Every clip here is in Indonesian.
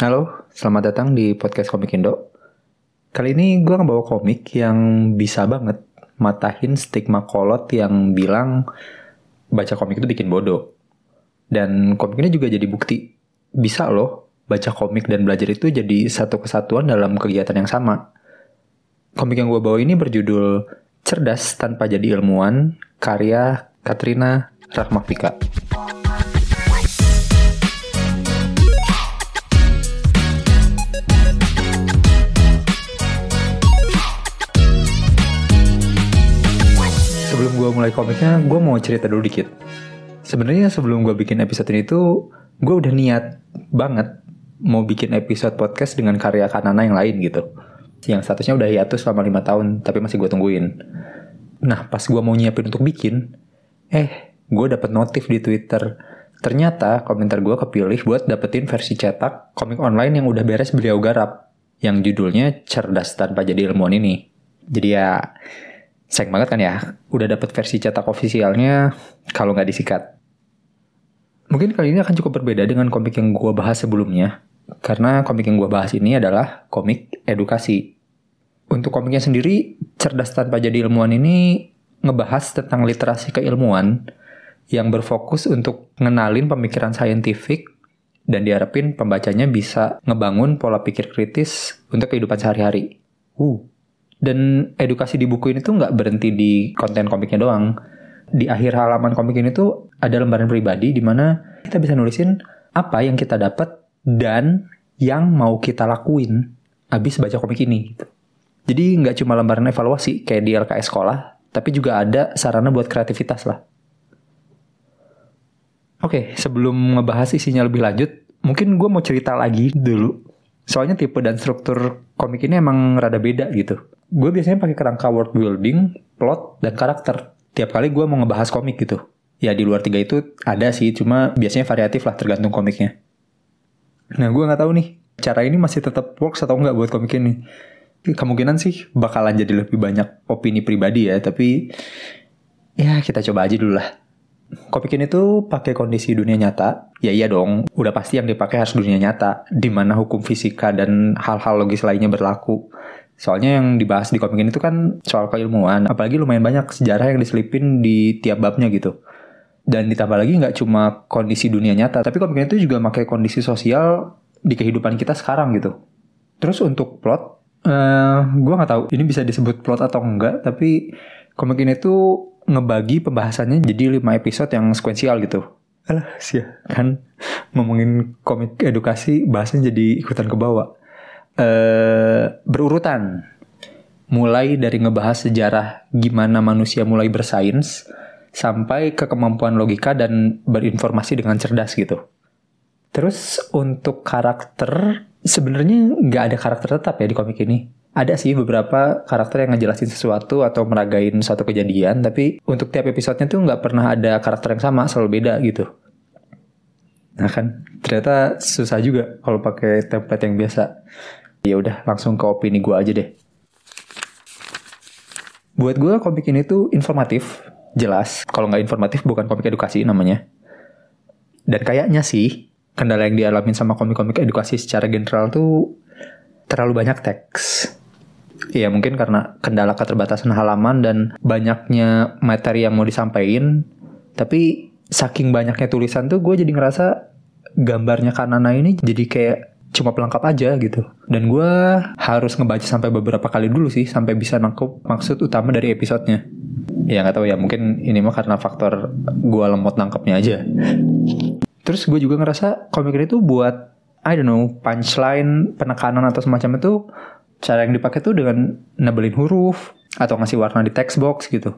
Halo, selamat datang di podcast Komik Indo. Kali ini gue ngebawa komik yang bisa banget matahin stigma kolot yang bilang baca komik itu bikin bodoh. Dan komik ini juga jadi bukti. Bisa loh, baca komik dan belajar itu jadi satu kesatuan dalam kegiatan yang sama. Komik yang gue bawa ini berjudul Cerdas Tanpa Jadi Ilmuwan, karya Katrina Rahmafika. Mulai komiknya, gue mau cerita dulu dikit. Sebenarnya sebelum gue bikin episode ini tuh, gue udah niat banget mau bikin episode podcast dengan karya Kanana yang lain gitu. Yang statusnya udah hiatus selama 5 tahun, tapi masih gue tungguin. Nah, pas gue mau nyiapin untuk bikin, eh, gue dapet notif di Twitter. Ternyata komentar gue kepilih buat dapetin versi cetak komik online yang udah beres beliau garap. Yang judulnya Cerdas Tanpa Jadi Ilmuwan ini. Jadi ya, sayang banget kan ya, udah dapet versi cetak ofisialnya kalau nggak disikat. Mungkin kali ini akan cukup berbeda dengan komik yang gue bahas sebelumnya, karena komik yang gue bahas ini adalah komik edukasi. Untuk komiknya sendiri, Cerdas Tanpa Jadi Ilmuwan ini ngebahas tentang literasi keilmuan yang berfokus untuk ngenalin pemikiran saintifik dan diharapin pembacanya bisa ngebangun pola pikir kritis untuk kehidupan sehari-hari. Uh, dan edukasi di buku ini tuh nggak berhenti di konten komiknya doang. Di akhir halaman komik ini tuh ada lembaran pribadi di mana kita bisa nulisin apa yang kita dapat dan yang mau kita lakuin abis baca komik ini. Jadi nggak cuma lembaran evaluasi kayak di LKS sekolah, tapi juga ada sarana buat kreativitas lah. Oke, sebelum ngebahas isinya lebih lanjut, mungkin gue mau cerita lagi dulu. Soalnya tipe dan struktur komik ini emang rada beda gitu. Gue biasanya pakai kerangka world building, plot, dan karakter. Tiap kali gue mau ngebahas komik gitu. Ya di luar tiga itu ada sih, cuma biasanya variatif lah tergantung komiknya. Nah gue nggak tahu nih, cara ini masih tetap works atau nggak buat komik ini. Kemungkinan sih bakalan jadi lebih banyak opini pribadi ya, tapi ya kita coba aja dulu lah. Komik ini tuh pakai kondisi dunia nyata. Ya iya dong, udah pasti yang dipakai harus dunia nyata, di mana hukum fisika dan hal-hal logis lainnya berlaku. Soalnya yang dibahas di komik ini tuh kan soal keilmuan, apalagi lumayan banyak sejarah yang diselipin di tiap babnya gitu. Dan ditambah lagi nggak cuma kondisi dunia nyata, tapi komik ini tuh juga pakai kondisi sosial di kehidupan kita sekarang gitu. Terus untuk plot, uh, gue nggak tahu ini bisa disebut plot atau enggak, tapi komik ini tuh ngebagi pembahasannya jadi 5 episode yang sekuensial gitu. Alah, sih kan ngomongin komik edukasi bahasanya jadi ikutan ke bawah. Eh berurutan. Mulai dari ngebahas sejarah gimana manusia mulai bersains sampai ke kemampuan logika dan berinformasi dengan cerdas gitu. Terus untuk karakter sebenarnya nggak ada karakter tetap ya di komik ini ada sih beberapa karakter yang ngejelasin sesuatu atau meragain suatu kejadian, tapi untuk tiap episodenya tuh nggak pernah ada karakter yang sama, selalu beda gitu. Nah kan, ternyata susah juga kalau pakai template yang biasa. Ya udah, langsung ke opini gue aja deh. Buat gue komik ini tuh informatif, jelas. Kalau nggak informatif bukan komik edukasi namanya. Dan kayaknya sih, kendala yang dialamin sama komik-komik edukasi secara general tuh terlalu banyak teks. Iya mungkin karena kendala keterbatasan halaman dan banyaknya materi yang mau disampaikan. Tapi saking banyaknya tulisan tuh gue jadi ngerasa gambarnya Kanana ini jadi kayak cuma pelengkap aja gitu. Dan gue harus ngebaca sampai beberapa kali dulu sih sampai bisa nangkep maksud utama dari episodenya. Ya nggak tahu ya mungkin ini mah karena faktor gue lemot nangkepnya aja. Terus gue juga ngerasa komik ini tuh buat I don't know punchline penekanan atau semacam itu cara yang dipakai tuh dengan nebelin huruf atau ngasih warna di text box gitu.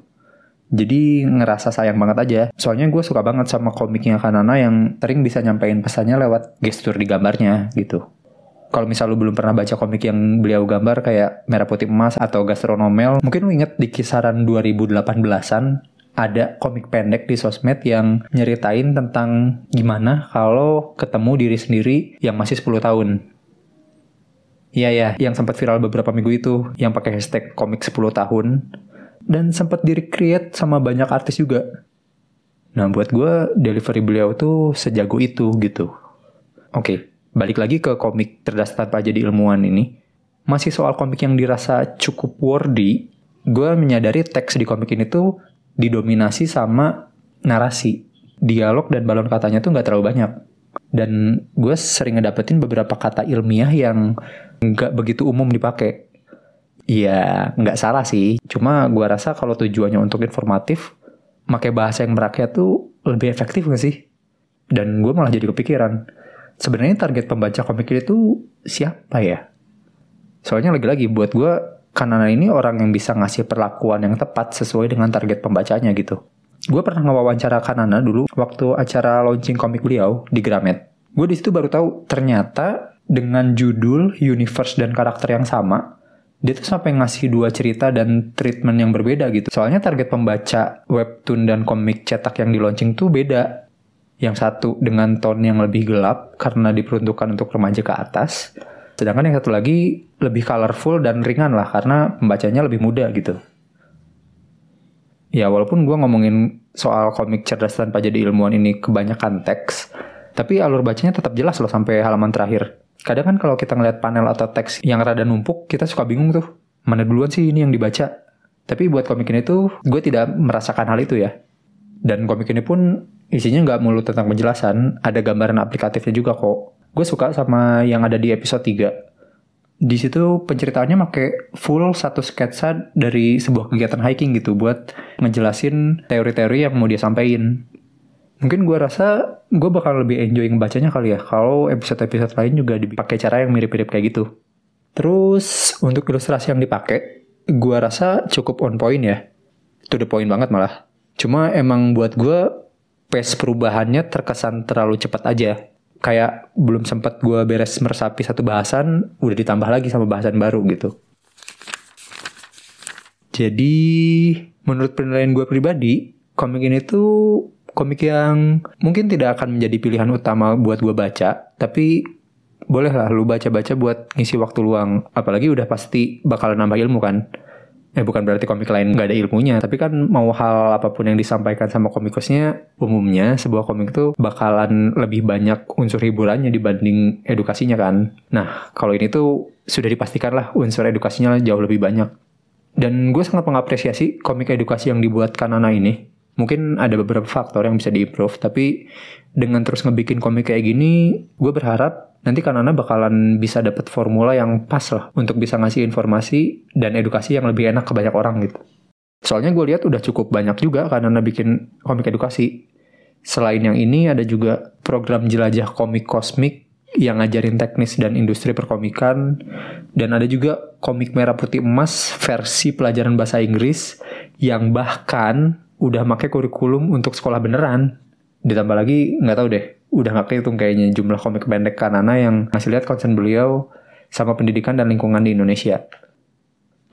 Jadi ngerasa sayang banget aja. Soalnya gue suka banget sama komiknya Kanana yang sering bisa nyampein pesannya lewat gestur di gambarnya gitu. Kalau misal lu belum pernah baca komik yang beliau gambar kayak Merah Putih Emas atau Gastronomel, mungkin lu inget di kisaran 2018-an ada komik pendek di sosmed yang nyeritain tentang gimana kalau ketemu diri sendiri yang masih 10 tahun. Iya ya, yang sempat viral beberapa minggu itu, yang pakai hashtag komik 10 tahun. Dan sempat di recreate sama banyak artis juga. Nah buat gue, delivery beliau tuh sejago itu gitu. Oke, balik lagi ke komik cerdas tanpa jadi ilmuwan ini, masih soal komik yang dirasa cukup wordy, gue menyadari teks di komik ini tuh didominasi sama narasi. Dialog dan balon katanya tuh nggak terlalu banyak. Dan gue sering ngedapetin beberapa kata ilmiah yang nggak begitu umum dipakai. Iya, nggak salah sih. Cuma gue rasa kalau tujuannya untuk informatif, pakai bahasa yang merakyat tuh lebih efektif gak sih? Dan gue malah jadi kepikiran, sebenarnya target pembaca komik ini tuh siapa ya? Soalnya lagi-lagi buat gue, Kanana ini orang yang bisa ngasih perlakuan yang tepat sesuai dengan target pembacanya gitu. Gue pernah ngewawancara Kanana dulu waktu acara launching komik beliau di Gramet. Gue di situ baru tahu ternyata dengan judul, universe dan karakter yang sama, dia tuh sampai ngasih dua cerita dan treatment yang berbeda gitu. Soalnya target pembaca webtoon dan komik cetak yang di launching tuh beda. Yang satu dengan tone yang lebih gelap karena diperuntukkan untuk remaja ke atas. Sedangkan yang satu lagi lebih colorful dan ringan lah karena pembacanya lebih muda gitu. Ya walaupun gue ngomongin soal komik cerdas tanpa jadi ilmuwan ini kebanyakan teks, tapi alur bacanya tetap jelas loh sampai halaman terakhir. Kadang kan kalau kita ngeliat panel atau teks yang rada numpuk, kita suka bingung tuh. Mana duluan sih ini yang dibaca? Tapi buat komik ini tuh, gue tidak merasakan hal itu ya. Dan komik ini pun isinya nggak mulu tentang penjelasan, ada gambaran aplikatifnya juga kok. Gue suka sama yang ada di episode 3. Di situ penceritaannya pakai full satu sketsa dari sebuah kegiatan hiking gitu buat ngejelasin teori-teori yang mau dia sampaikan. Mungkin gue rasa gue bakal lebih enjoy ngebacanya kali ya kalau episode-episode lain juga dipakai cara yang mirip-mirip kayak gitu. Terus untuk ilustrasi yang dipakai, gue rasa cukup on point ya. To the point banget malah. Cuma emang buat gue pace perubahannya terkesan terlalu cepat aja. Kayak belum sempat gue beres meresapi satu bahasan, udah ditambah lagi sama bahasan baru gitu. Jadi menurut penilaian gue pribadi, komik ini tuh komik yang mungkin tidak akan menjadi pilihan utama buat gue baca, tapi bolehlah lu baca-baca buat ngisi waktu luang. Apalagi udah pasti bakal nambah ilmu kan. Eh bukan berarti komik lain gak ada ilmunya, tapi kan mau hal apa pun yang disampaikan sama komikusnya, umumnya sebuah komik tuh bakalan lebih banyak unsur hiburannya dibanding edukasinya kan. Nah, kalau ini tuh sudah dipastikan lah unsur edukasinya jauh lebih banyak. Dan gue sangat mengapresiasi komik edukasi yang dibuat Kanana ini mungkin ada beberapa faktor yang bisa diimprove tapi dengan terus ngebikin komik kayak gini gue berharap nanti Kanana bakalan bisa dapet formula yang pas lah untuk bisa ngasih informasi dan edukasi yang lebih enak ke banyak orang gitu. Soalnya gue lihat udah cukup banyak juga Kanana bikin komik edukasi. Selain yang ini ada juga program jelajah komik kosmik yang ngajarin teknis dan industri perkomikan. Dan ada juga komik merah putih emas versi pelajaran bahasa Inggris yang bahkan udah make kurikulum untuk sekolah beneran. Ditambah lagi nggak tahu deh, udah nggak kehitung kayaknya jumlah komik pendek Kanana yang ngasih lihat konsen beliau sama pendidikan dan lingkungan di Indonesia.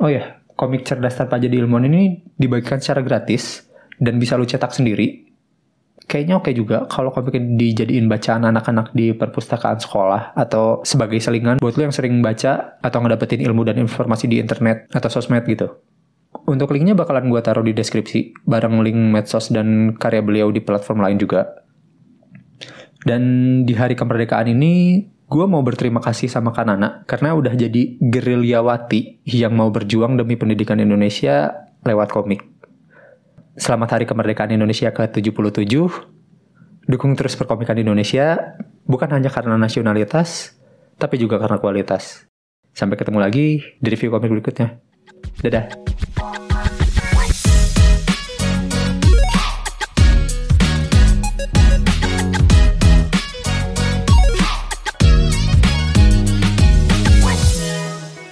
Oh ya, komik cerdas tanpa jadi ilmuwan ini dibagikan secara gratis dan bisa lu cetak sendiri. Kayaknya oke juga kalau komik dijadiin bacaan anak-anak di perpustakaan sekolah atau sebagai selingan buat lu yang sering baca atau ngedapetin ilmu dan informasi di internet atau sosmed gitu. Untuk linknya bakalan gue taruh di deskripsi, bareng link medsos dan karya beliau di platform lain juga. Dan di hari kemerdekaan ini, gue mau berterima kasih sama Kanana karena udah jadi gerilyawati yang mau berjuang demi pendidikan Indonesia lewat komik. Selamat Hari Kemerdekaan Indonesia ke-77. Dukung terus perkomikan Indonesia, bukan hanya karena nasionalitas, tapi juga karena kualitas. Sampai ketemu lagi di review komik berikutnya. Dadah.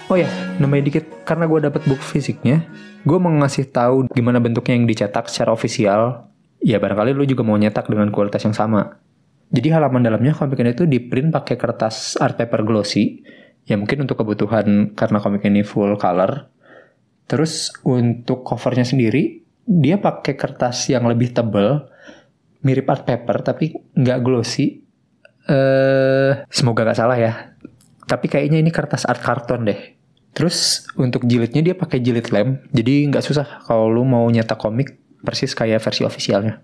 Oh ya, namanya dikit karena gue dapet book fisiknya, gue mau ngasih tahu gimana bentuknya yang dicetak secara ofisial. Ya barangkali lu juga mau nyetak dengan kualitas yang sama. Jadi halaman dalamnya komik ini tuh di print pakai kertas art paper glossy. Ya mungkin untuk kebutuhan karena komik ini full color. Terus untuk covernya sendiri, dia pakai kertas yang lebih tebal, mirip art paper tapi nggak glossy. Eh, semoga gak salah ya. Tapi kayaknya ini kertas art karton deh. Terus untuk jilidnya dia pakai jilid lem, jadi nggak susah kalau lu mau nyetak komik persis kayak versi ofisialnya.